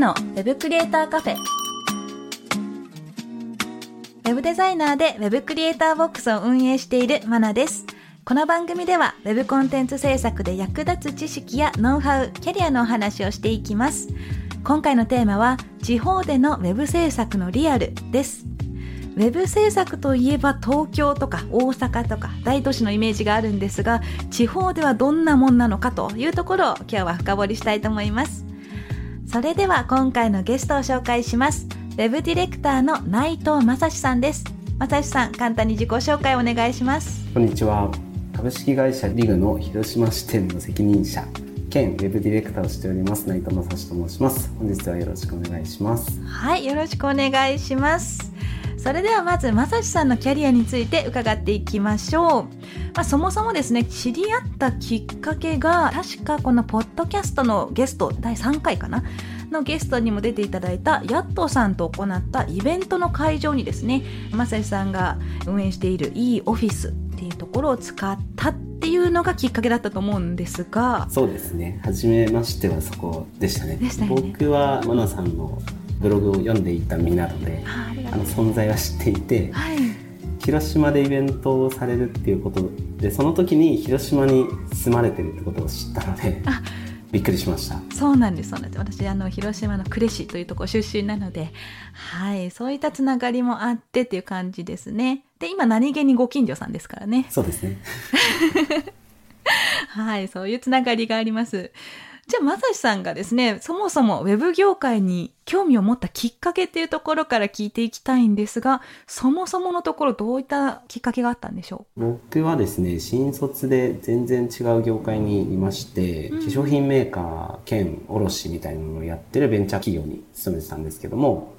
のウェブクリエイターカフェウェブデザイナーでウェブクリエイターボックスを運営しているマナですこの番組では Web コンテンツ制作で役立つ知識やノウハウ、キャリアのお話をしていきます。今回のテーマは地方での Web 制作のリアルです。ウェブ制作といえば東京とか大阪とか大都市のイメージがあるんですが地方ではどんなもんなのかというところを今日は深掘りしたいと思いますそれでは今回のゲストを紹介します。ウェブディレクターの内藤正史さんです。正史さん簡単に自己紹介をお願いします。こんにちは。株式会社リグの広島支店の責任者兼ウェブディレクターをしております内藤正史と申します。本日はよろしくお願いします。はいよろしくお願いしますそれではまず正史さんのキャリアについて伺っていきましょう、まあ、そもそもですね知り合ったきっかけが確かこのポッドキャストのゲスト第3回かな？のゲストにも出ていただいたヤットさんと行ったイベントの会場にですね正史さんが運営している e オフィスっていうところを使ったっていうのがきっかけだったと思うんですが。そうですね。初めましてはそこでしたね。でしたね。僕はマナさんのブログを読んでいた身なのであの存在は知っていて、はい、広島でイベントをされるっていうことでその時に広島に住まれてるってことを知ったのでびっくりしました。そうなんですそうなんです。私あの広島の呉市というところ出身なのではいそういったつながりもあってっていう感じですね。で今何気にご近所さんですからね。そうですね。はいそういうつながりがありますじゃあ、まさしさんがですね、そもそもウェブ業界に興味を持ったきっかけっていうところから聞いていきたいんですが、そもそものところどういったきっかけがあったんでしょう？僕はですね、新卒で全然違う業界にいまして、うん、化粧品メーカー兼卸みたいなのをやってるベンチャー企業に勤めてたんですけども、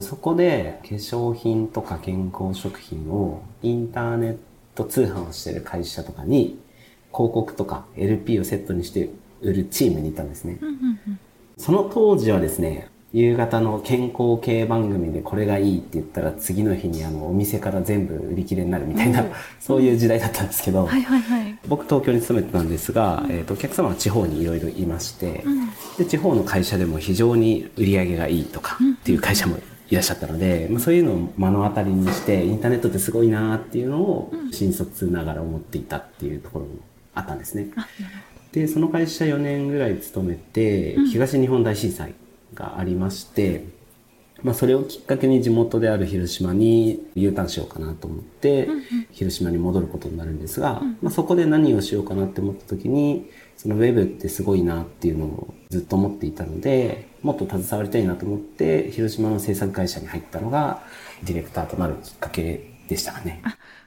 そこで化粧品とか健康食品をインターネット通販をしてる会社とかに広告とか LP をセットにして売るチームにいたんですね。その当時はですね、夕方の健康系番組でこれがいいって言ったら次の日にあのお店から全部売り切れになるみたいな、そういう時代だったんですけど、僕東京に勤めてたんですが、えー、とお客様は地方にいろいろいまして、で地方の会社でも非常に売り上げがいいとかっていう会社もいらっしゃったので、まあ、そういうのを目の当たりにしてインターネットってすごいなっていうのを新卒ながら思っていたっていうところもあったんですね。でその会社4年ぐらい勤めて、東日本大震災がありまして、まあ、それをきっかけに地元である広島に U ターンしようかなと思って、広島に戻ることになるんですが、まあ、そこで何をしようかなって思った時にそのウェブってすごいなっていうのをずっと思っていたのでもっと携わりたいなと思って広島の制作会社に入ったのがディレクターとなるきっかけでしたね。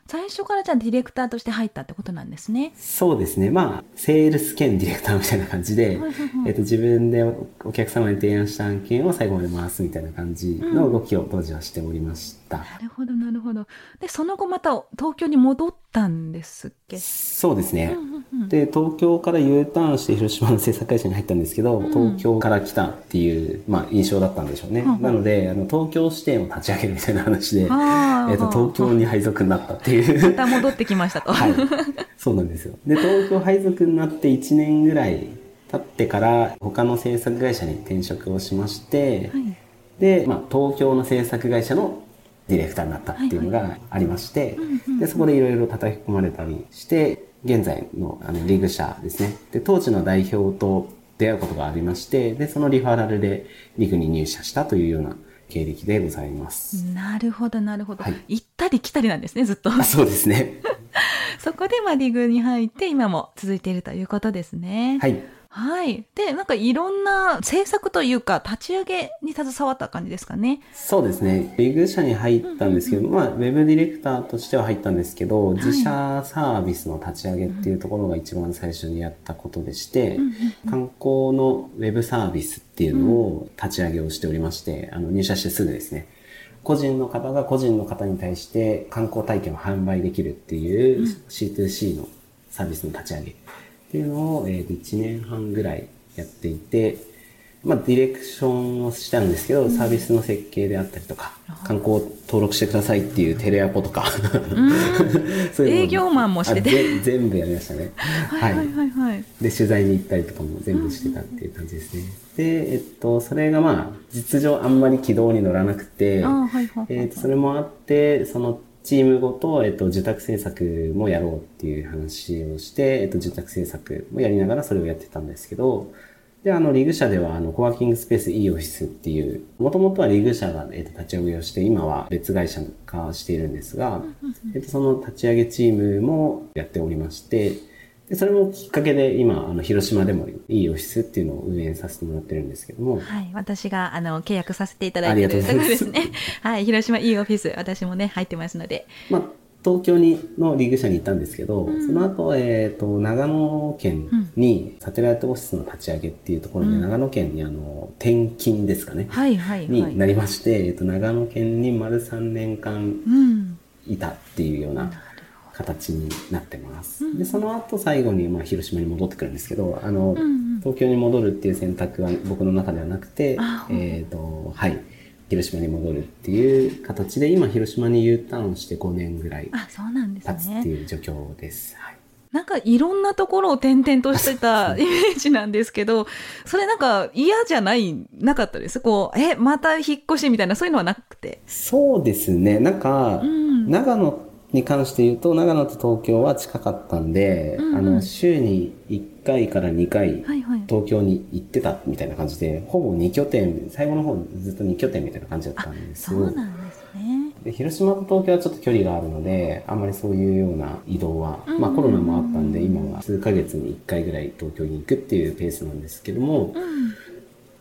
最初からじゃあディレクターとして入ったってことなんですね。そうですね。まあ、セールス兼ディレクターみたいな感じで、えっと、自分でお客様に提案した案件を最後まで回すみたいな感じの動きを当時はしておりました。うん、なるほど、なるほど。で、その後また東京に戻ったんですっけ？そうですね。で、東京から U ターンして広島の制作会社に入ったんですけど、東京から来たっていう、まあ、印象だったんでしょうね。なので、あの、東京支店を立ち上げるみたいな話で、えっと、東京に配属になったっていうまた戻ってきましたと。はい。そうなんですよ。で、東京配属になって1年ぐらい経ってから、他の制作会社に転職をしまして、はい、で、まあ、東京の制作会社のディレクターになったっていうのがありまして、で、そこでいろいろ叩き込まれたりして、現在のあのリグ社ですね。で、当時の代表と出会うことがありまして、で、そのリファラルでリグに入社したというような経歴でございます。なるほど、なるほど。はい、行ったり来たりなんですね、ずっと。そうですね。そこで、まあ、リグに入って、今も続いているということですね。はい。はい。で、なんかいろんな制作というか、立ち上げに携わった感じですかね。そうですね。リグ社に入ったんですけど、まあ、ウェブディレクターとしては入ったんですけど、自社サービスの立ち上げっていうところが一番最初にやったことでして、観光のウェブサービスっていうのを立ち上げをしておりまして、あの、入社してすぐですね。個人の方が個人の方に対して観光体験を販売できるっていう C2C のサービスの立ち上げっていうのを、えーと1年半ぐらいやっていて、まあ、ディレクションをしたんですけど、サービスの設計であったりとか、観光登録してくださいっていうテレアポとか、そういうの営業マンもしてて。全部やりましたね。はいはいはいはい。で、取材に行ったりとかも全部してたっていう感じですね。で、えっと、それがまあ、実情あんまり軌道に乗らなくて、あーはいはいはい。えっと、それもあって、そのチームごと、えっと、受託制作もやろうっていう話をして、えっと、受託制作もやりながらそれをやってたんですけど、で、あの、リグ社では、あの、コワーキングスペース e オフィスっていう、もともとはリグ社が、えっと、立ち上げをして、今は別会社化しているんですが、えっと、その立ち上げチームもやっておりまして、で、それもきっかけで今、あの、広島でもいいオフィスっていうのを運営させてもらってるんですけども、はい。私が、あの、契約させていただいてるありがとうございますところですね。はい。広島いいオフィス、私もね、入ってますので。まあ、東京にのリーグ社に行ったんですけど、その後、えっ、と、長野県にサテライトオフィスの立ち上げっていうところで、長野県にあの、転勤ですかね、はいはいはい。になりまして、えっ、と、長野県に丸3年間うん。いたっていうような形になってます。で、その後最後に、まあ、広島に戻ってくるんですけど、あの、東京に戻るっていう選択は僕の中ではなくてあ、えっ、と、はい。広島に戻るっていう形で、今広島に U ターンして5年ぐらいあ、そうなんです経つってね。いう状況です。はい。なんかいろんなところを転々としてた イメージなんですけど、それなんか嫌じゃない、なかったです？こう、え、また引っ越しみたいな、そういうのはなくて。そうですね。なんか、ん長野に関して言うと、長野と東京は近かったんで、うんうんあの、週に1回から2回、はいはい。東京に行ってたみたいな感じで、ほぼ2拠点、最後の方ずっと2拠点みたいな感じだったんですそうなんですね。で広島と東京はちょっと距離があるので、あんまりそういうような移動は、うんまあコロナもあったんで、今は数ヶ月に1回ぐらい東京に行くっていうペースなんですけども、うん。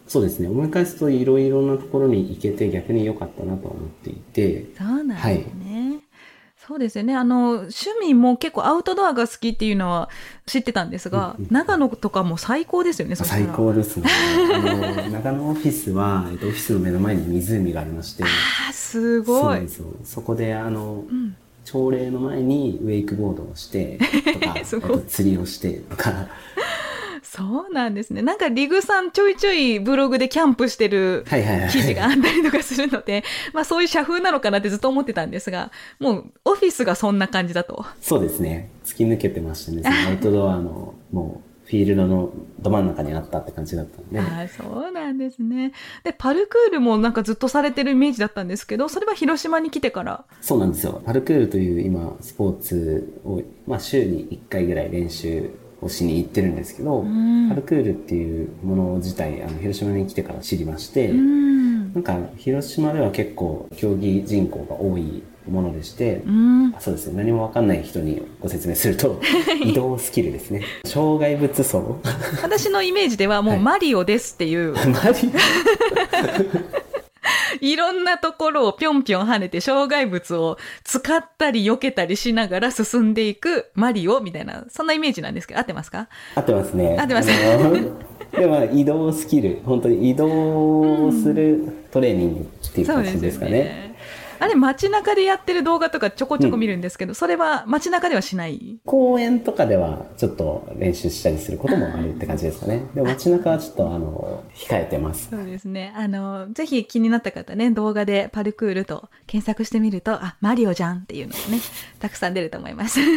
そうですね、思い返すといろいろなところに行けて逆に良かったなとは思っていて、そうなんですね。そうですよね。あの、趣味も結構アウトドアが好きっていうのは知ってたんですが、長野とかも最高ですよね、最高ですね。あの、長野オフィスは、えっと、オフィスの目の前に湖がありまして、あーすごないん。ですよ。そこで、あの、うん。朝礼の前にウェイクボードをして、とか、釣りをして、とか、そうなんですね。なんかリグさんちょいちょいブログでキャンプしてる。記事があったりとかするので、まあそういう社風なのかなってずっと思ってたんですが、もうオフィスがそんな感じだと。そうですね。突き抜けてましたね。アウトドアの、もう、フィールドのど真ん中にあったって感じだったんで。ああ、そうなんですね。で、パルクールもなんかずっとされてるイメージだったんですけど、それは広島に来てから。そうなんですよ。パルクールという今、スポーツを、まあ、週に1回ぐらい練習をしに行ってるんですけど、んパルクールっていうもの自体、あの、広島に来てから知りまして、うん。なんか、広島では結構、競技人口が多いものでして、うん。あそうですね。何もわかんない人にご説明すると、移動スキルですね。障害物走。私のイメージではもうマリオですっていう、マリ い、ろんなところをぴょんぴょん跳ねて障害物を使ったり避けたりしながら進んでいくマリオみたいな、そんなイメージなんですけど、合ってますか？合ってますね。合ってます？でまあ移動スキル、本当に移動するトレーニングっていう感じですかね。あれ街中でやってる動画とかちょこちょこ見るんですけど、それは街中ではしない？公園とかではちょっと練習したりすることもあるって感じですかね。でも街中はちょっとあの、控えてます。そうですね。あの、ぜひ気になった方ね、動画でパルクールと検索してみると、あ、マリオじゃんっていうのがね、たくさん出ると思います。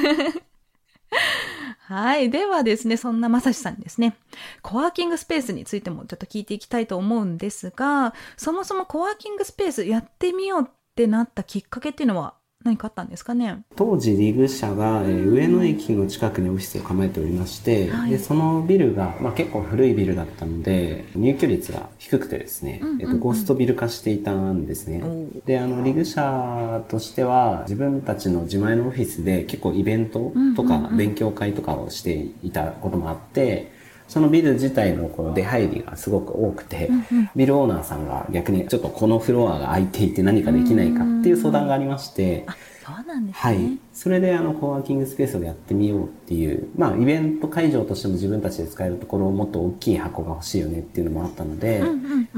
はい。ではですね、そんなまさしさんにですね、コワーキングスペースについてもちょっと聞いていきたいと思うんですが、そもそもコワーキングスペースやってみようってなったきっかけっていうのは何かあったんですかね？当時リグ社が、えー上野駅の近くにオフィスを構えておりまして、はい。でそのビルが、まあ、結構古いビルだったので入居率が低くてですね、うんうんうん。えっと、ゴーストビル化していたんですね、おーであのリグ社としては自分たちの自前のオフィスで結構イベントとかうんうんうん。勉強会とかをしていたこともあって、そのビル自体のこの出入りがすごく多くて、ビルオーナーさんが逆にちょっとこのフロアが空いていて何かできないかっていう相談がありまして、あそうなんですね、はい。それであの、コワーキングスペースをやってみようっていう、まあ、イベント会場としても自分たちで使えるところをもっと大きい箱が欲しいよねっていうのもあったので、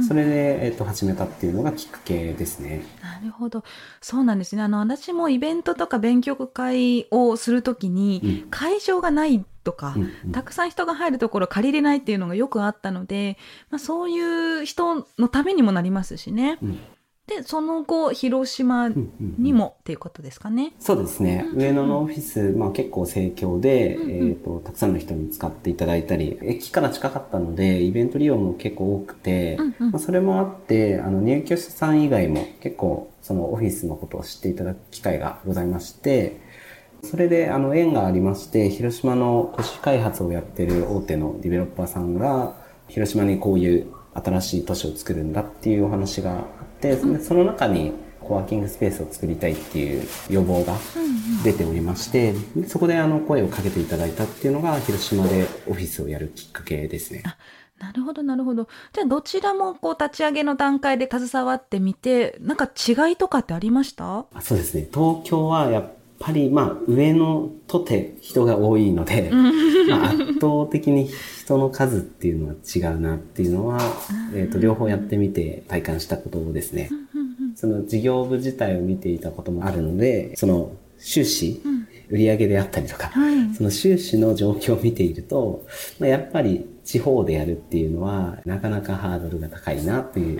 それで、えっと、始めたっていうのがきっかけですね。なるほど。そうなんですね。あの私もイベントとか勉強会をするときに、うん。会場がないとか、たくさん人が入るところ借りれないっていうのがよくあったので、まあ、そういう人のためにもなりますしね。うんでその後広島うんうんにもっていうことですかね。そうですね。上野のオフィス、まあ結構盛況で、うんうんえっ、と、たくさんの人に使っていただいたり、駅から近かったので、イベント利用も結構多くて、うんうんまあ、それもあって、あの、入居者さん以外も結構、そのオフィスのことを知っていただく機会がございまして、それで、あの、縁がありまして、広島の都市開発をやってる大手のディベロッパーさんが、広島にこういう新しい都市を作るんだっていうお話があって、そその中にコワーキングスペースを作りたいっていう要望が出ておりまして、でそこであの声をかけていただいたっていうのが広島でオフィスをやるきっかけですね。なるほどなるほどじゃあどちらもこう立ち上げの段階で携わってみてなんか違いとかってありました？あそうですね。東京はやっぱりまあ上のとて人が多いので、まあ、圧倒的に人の数っていうのは違うなっていうのは、えっ、と、両方やってみて体感したことですね。その事業部自体を見ていたこともあるので、その収支、売上であったりとか、はいその収支の状況を見ていると、まあ、やっぱり地方でやるっていうのは、なかなかハードルが高いなという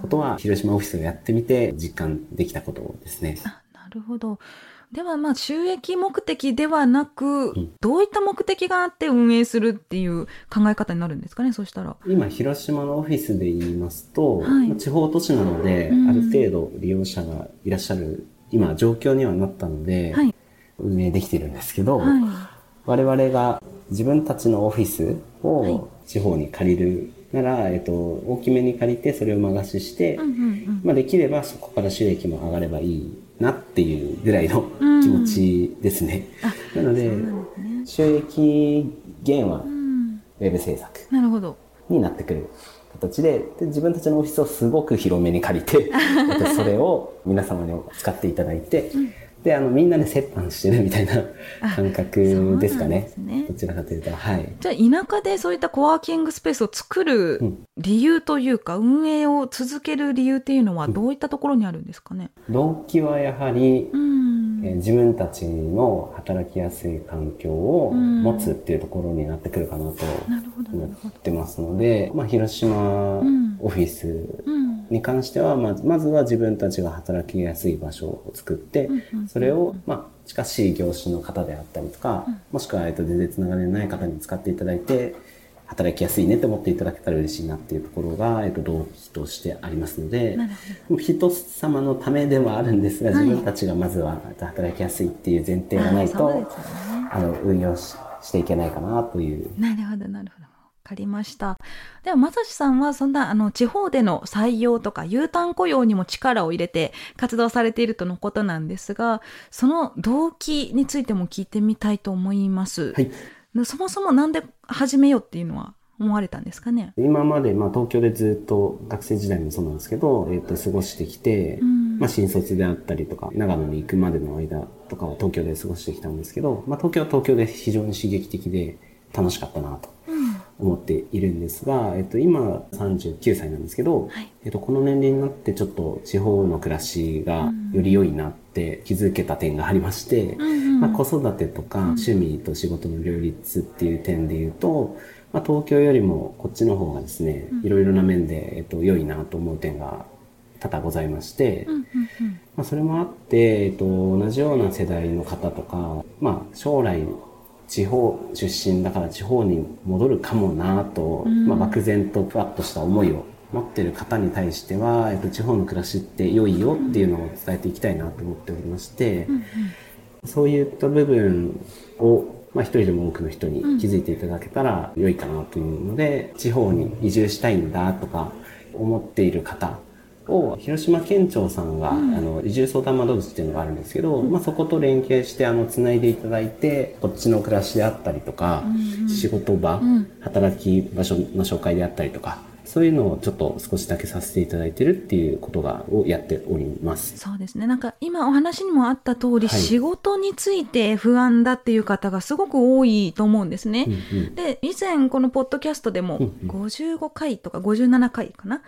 ことは、広島オフィスをやってみて実感できたことですね。あなるほど。ではまあ収益目的ではなく、んどういった目的があって運営するっていう考え方になるんですかねそしたら。今、広島のオフィスで言いますと、はいまあ地方都市なので、うんある程度利用者がいらっしゃる、今、状況にはなったので、はい運営できてるんですけど、はい。我々が自分たちのオフィスはいを地方に借りるなら、えっと、大きめに借りてそれを間貸しして、うんうんうん。まあ、できればそこから収益も上がればいいなっていうぐらいのうん気持ちですね。なのでそうなんですね。収益源はうん。ウェブ制作なるほど。になってくる形でで自分たちのオフィスをすごく広めに借りて えっとそれを皆様に使っていただいて、であのみんなで折半してるみたいな感覚ですかね。ねどちらかというとはい。じゃあ田舎でそういったコワーキングスペースを作るうん。理由というか、運営を続ける理由っていうのはどういったところにあるんですかね？動機はやはり、うん。えー自分たちの働きやすい環境を持つっていうところになってくるかなと思ってますので、まあ、広島ん。オフィスうん。に関してはまずまずは自分たちが働きやすい場所を作って、うんうんそれを、まあ、近しい業種の方であったりとか、もしくは、えっと、全然つながりのない方に使っていただいて働きやすいねって思っていただけたら嬉しいなっていうところが、えっと、動機としてありますので人様のためではあるんですが、はい。自分たちがまずは働きやすいっていう前提がないとあの運用ししていけないかなという。なるほど、なるほど。わかりました。では、まさしさんは、そんな、あの、地方での採用とか U ターン雇用にも力を入れて活動されているとのことなんですが、その動機についても聞いてみたいと思います。はいでそもそもなんで始めようっていうのは思われたんですかね？今まで、まあ、東京でずっと学生時代もそうなんですけど、えっと過ごしてきて、んまあ、新卒であったりとか長野に行くまでの間とかは東京で過ごしてきたんですけど、まあ、東京は東京で非常に刺激的で楽しかったなと思っているんですが、えっと、今39歳なんですけど、はい。えっと、この年齢になってちょっと地方の暮らしがより良いなって気づけた点がありまして、んまあ、子育てとか趣味と仕事の両立っていう点で言うと、まあ、東京よりもこっちの方がですね、いろいろな面で、えっと、良いなと思う点が多々ございまして、うんうんまあ、それもあって、えっと、同じような世代の方とか、まあ、将来地方出身だから地方に戻るかもなと、ん。まあ、漠然とふわっとした思いを持ってる方に対しては、えっと、地方の暮らしって良いよっていうのを伝えていきたいなと思っておりまして、そういった部分を、まあ、一人でも多くの人に気づいていただけたら良いかなというので、地方に移住したいんだとか思っている方を広島県庁さんが、あの移住相談窓口っていうのがあるんですけど、まあ、そこと連携してあのつないでいただいてこっちの暮らしであったりとか、仕事場、働き場所の紹介であったりとかそういうのをちょっと少しだけさせていただいてるっていうことがをやっております。そうですね。なんか今お話にもあった通り、はい。仕事について不安だっていう方がすごく多いと思うんですね。うんうん。で、以前このポッドキャストでもうんうん。55回とか57回かな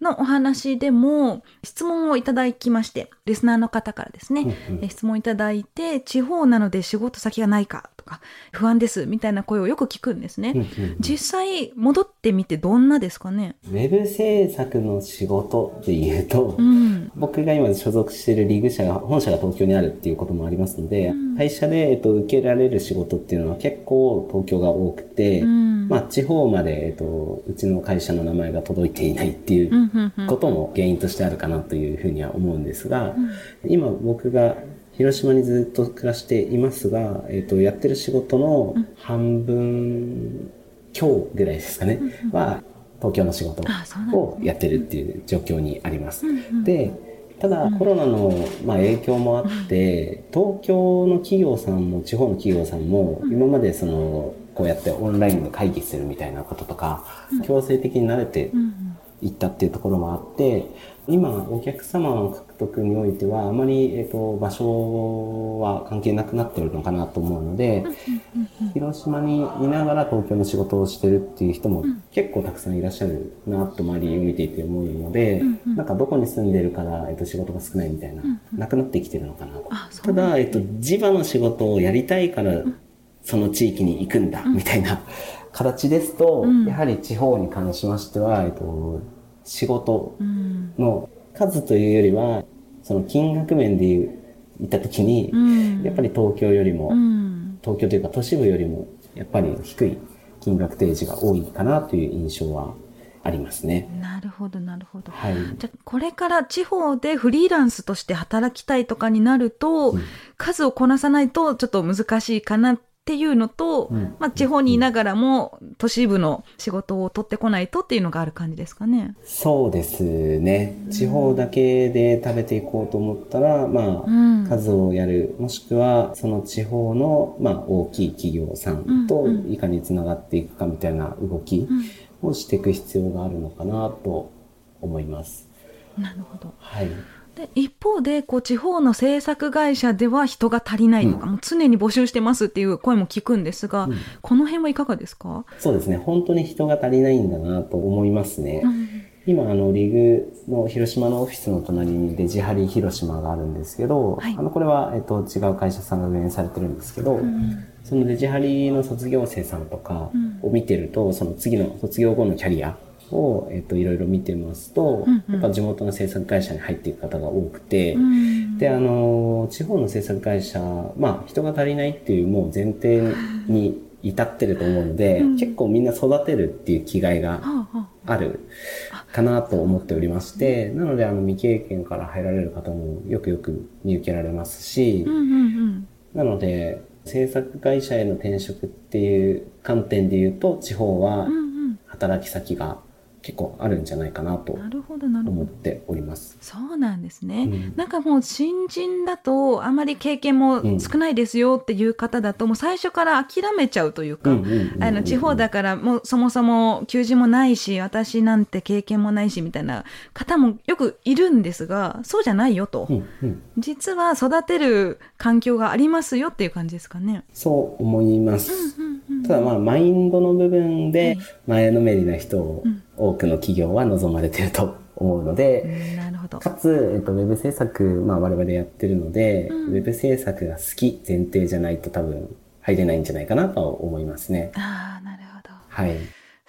のお話でも質問をいただきまして、リスナーの方からですね、うんうんえ質問いただいて、地方なので仕事先がないかとか、不安ですみたいな声をよく聞くんですね。うんうん実際戻ってみてどんなですかね？ウェブ制作の仕事っていうと、うん。僕が今所属しているリーグ社が、本社が東京にあるっていうこともありますので、会社で、えっと、受けられる仕事っていうのは結構東京が多くて、うん。まあ、地方まで、えっと、うちの会社の名前が届いていないっていうことも原因としてあるかなというふうには思うんですが、今僕が広島にずっと暮らしていますが、えっと、やってる仕事の半分強ぐらいですかね、は東京の仕事をやってるっていう状況にあります。でただコロナの、まあ、影響もあって東京の企業さんも地方の企業さんも今までそのこうやってオンラインで会議するみたいなこととか強制的に慣れていったっていうところもあって今お客様の獲得においてはあまり、えっと場所は関係なくなってるのかなと思うので広島にいながら東京の仕事をしてるっていう人も結構たくさんいらっしゃるなと周りを見ていて思うので、なんかどこに住んでるから、えっと、仕事が少ないみたいな、なくなってきてるのかなと。ただ、えっと、地場の仕事をやりたいから、その地域に行くんだ、みたいな形ですと、やはり地方に関しましては、えっと、仕事うん。の数というよりは、その金額面で言った時に、うん。やっぱり東京よりも、うん。東京というか都市部よりも、やっぱり低い金額提示が多いかなという印象はありますね。なるほど、なるほど。はい。じゃあこれから地方でフリーランスとして働きたいとかになると、うん数をこなさないとちょっと難しいかなっていうのと、うんまあ、地方にいながらも都市部の仕事を取ってこないとっていうのがある感じですかね。そうですね。地方だけで食べていこうと思ったら、まあ、うん数をやる、もしくはその地方の、まあ、大きい企業さんといかにつながっていくかみたいな動きをしていく必要があるのかなと思います。なるほど。はい。で一方でこう地方の制作会社では人が足りないとか、もう常に募集してますっていう声も聞くんですが、うん。この辺はいかがですか、そうですね。本当に人が足りないんだなと思いますね。今、あの、リグの広島のオフィスの隣にデジハリ広島があるんですけど、はい。あの、これは、えっと、違う会社さんが運営されてるんですけど、そのデジハリの卒業生さんとかを見てると、その次の卒業後のキャリアを、えっと、いろいろ見てますと、うんうん。やっぱ地元の制作会社に入っていく方が多くて、うん。で、あの、地方の制作会社、まあ、人が足りないっていうもう前提に至ってると思うので、結構みんな育てるっていう気概がはあるかなと思っておりまして、なので、あの、未経験から入られる方もよくよく見受けられますしう、んうんうん。なので、制作会社への転職っていう観点で言うと、地方はうんうん。働き先が結構あるんじゃないかなと思っております。そうなんですね、うん。なんかもう新人だとあまり経験も少ないですよっていう方だともう最初から諦めちゃうというか、うんうんうんうんあの地方だからもうそもそも求人もないし私なんて経験もないしみたいな方もよくいるんですがそうじゃないよと、うんうん。実は育てる環境がありますよっていう感じですかね。そう思います。ただまあ、マインドの部分で前のめりな人を多くの企業は望まれてると思うので、うん。かつ、えっと、ウェブ制作、まあ我々やってるので、うんウェブ制作が好き前提じゃないと多分入れないんじゃないかなとは思いますね。ああなるほど。はい。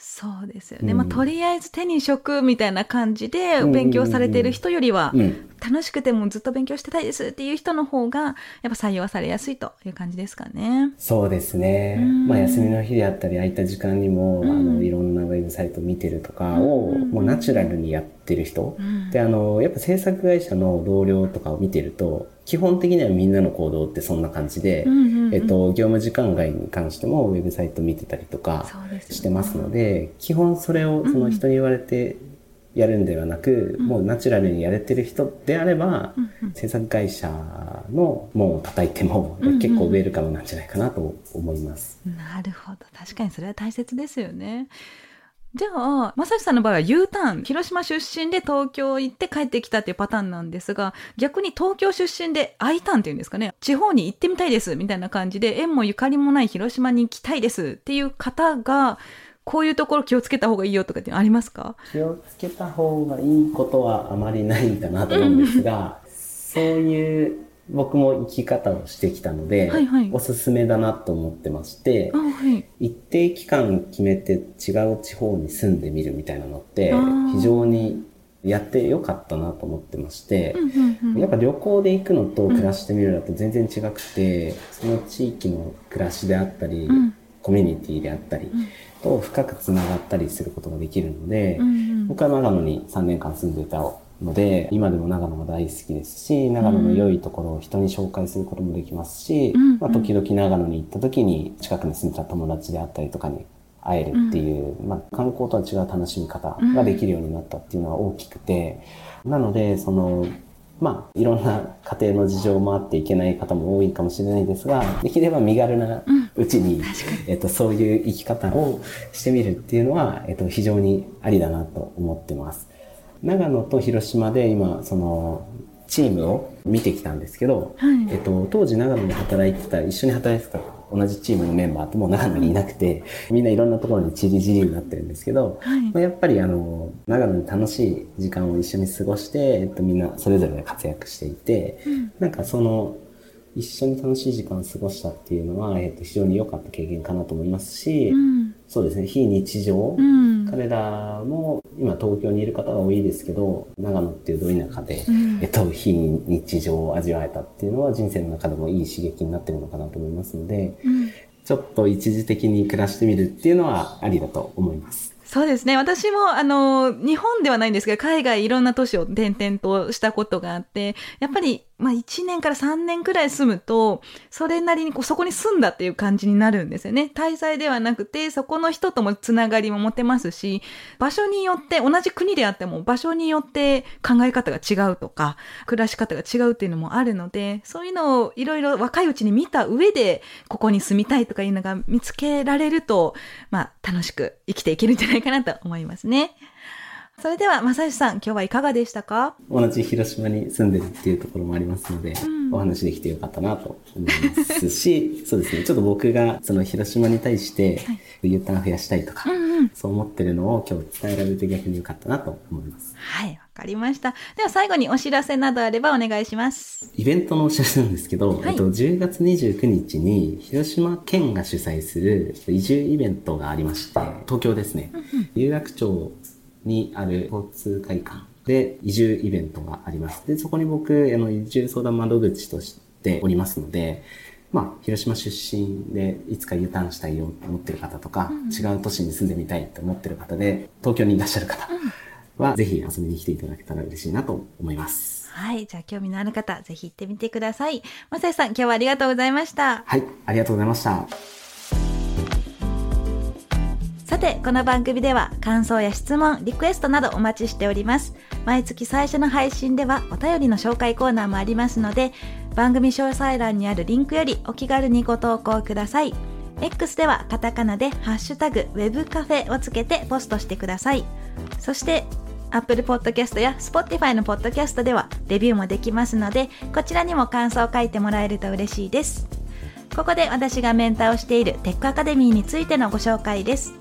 そうですよね。うんまあとりあえず手に職みたいな感じで勉強されている人よりは、うん。楽しくてもずっと勉強してたいですっていう人の方がやっぱ採用されやすいという感じですかね。そうですね。うんまあ休みの日であったり空いた時間にも、うんあの、いろんなウェブサイト見てるとかを、うんもうナチュラルにやってる人。うんで、あの、やっぱ制作会社の同僚とかを見てると、基本的にはみんなの行動ってそんな感じで、うんうんうんえっと、業務時間外に関してもウェブサイト見てたりとかしてますので、基本それをその人に言われてやるんではなく、もうナチュラルにやれてる人であれば、制作会社の門を叩いても、結構ウェルカムなんじゃないかなと思います。なるほど。確かにそれは大切ですよね。じゃあ、まさしさんの場合は U ターン、広島出身で東京行って帰ってきたっていうパターンなんですが、逆に東京出身で I ターンっていうんですかね、地方に行ってみたいですみたいな感じで、縁もゆかりもない広島に行きたいですっていう方が、こういうところ気をつけた方がいいよとかってありますか？気をつけた方がいいことはあまりないんだなと思うんですが、そういう僕も生き方をしてきたので、はいはい。おすすめだなと思ってましてあ、はい。一定期間決めて違う地方に住んでみるみたいなのって非常にやってよかったなと思ってまして、うんうんうん。やっぱ旅行で行くのと暮らしてみるのと全然違くて、その地域の暮らしであったり、うん。コミュニティであったりと深くつながったりすることができるので、うんうん。僕は長野に3年間住んでいたので、今でも長野が大好きですし、長野の良いところを人に紹介することもできますし、うん。まあ、時々長野に行った時に近くに住んでた友達であったりとかに会えるっていう、まあ、観光とは違う楽しみ方ができるようになったっていうのは大きくて、なので、その、まあ、いろんな家庭の事情もあっていけない方も多いかもしれないですが、できれば身軽なうちに、えっと、そういう生き方をしてみるっていうのは、えっと、非常にありだなと思ってます。長野と広島で今、その、チームを見てきたんですけど、はい。えっと、当時長野で働いてた、一緒に働いてた同じチームのメンバーとも長野にいなくて、みんないろんなところに散り散りになってるんですけど、はい。まあやっぱりあの、長野に楽しい時間を一緒に過ごして、えっと、みんなそれぞれで活躍していて、なんかその、一緒に楽しい時間を過ごしたっていうのは、えっと、非常に良かった経験かなと思いますし、うん。そうですね、非日常、うん彼らも今東京にいる方が多いですけど、長野っていうど田舎で、うんえっと、非日常を味わえたっていうのは人生の中でもいい刺激になってるのかなと思いますので、うんちょっと一時的に暮らしてみるっていうのはありだと思います。そうですね。私も、あの、日本ではないんですけど、海外いろんな都市を転々としたことがあって、やっぱり、まあ1年から3年くらい住むと、それなりにこうそこに住んだっていう感じになるんですよね。滞在ではなくて、そこの人ともつながりも持てますし、場所によって、同じ国であっても場所によって考え方が違うとか、暮らし方が違うっていうのもあるので、そういうのをいろいろ若いうちに見た上で、ここに住みたいとかいうのが見つけられると、まあ楽しく生きていけるんじゃないかなと思いますね。それでは、正義さん、今日はいかがでしたか？同じ広島に住んでるっていうところもありますので、んお話できてよかったなと思いますし、そうですね、ちょっと僕がその広島に対して、U ターン増やしたいとか、うんうん。そう思ってるのを今日伝えられて逆によかったなと思います。はい、わかりました。では最後にお知らせなどあればお願いします。イベントのお知らせなんですけど、はいえっと、10月29日に広島県が主催する移住イベントがありまして、東京ですね。有楽町にある交通会館で移住イベントがあります。で、そこに僕、あの、移住相談窓口としておりますので、まあ、広島出身でいつか U ターンしたいよと思ってる方とか、違う都市に住んでみたいと思ってる方で、東京にいらっしゃる方は、ぜひ遊びに来ていただけたら嬉しいなと思います。はい、じゃあ興味のある方、ぜひ行ってみてください。正義さん、今日はありがとうございました。はい、ありがとうございました。さて、この番組では感想や質問、リクエストなどお待ちしております。毎月最初の配信ではお便りの紹介コーナーもありますので、番組詳細欄にあるリンクよりお気軽にご投稿ください。X ではカタカナでハッシュタグウェブカフェをつけてポストしてください。そして、Apple Podcast や Spotify の Podcast ではレビューもできますので、こちらにも感想を書いてもらえると嬉しいです。ここで私がメンターをしているテックアカデミーについてのご紹介です。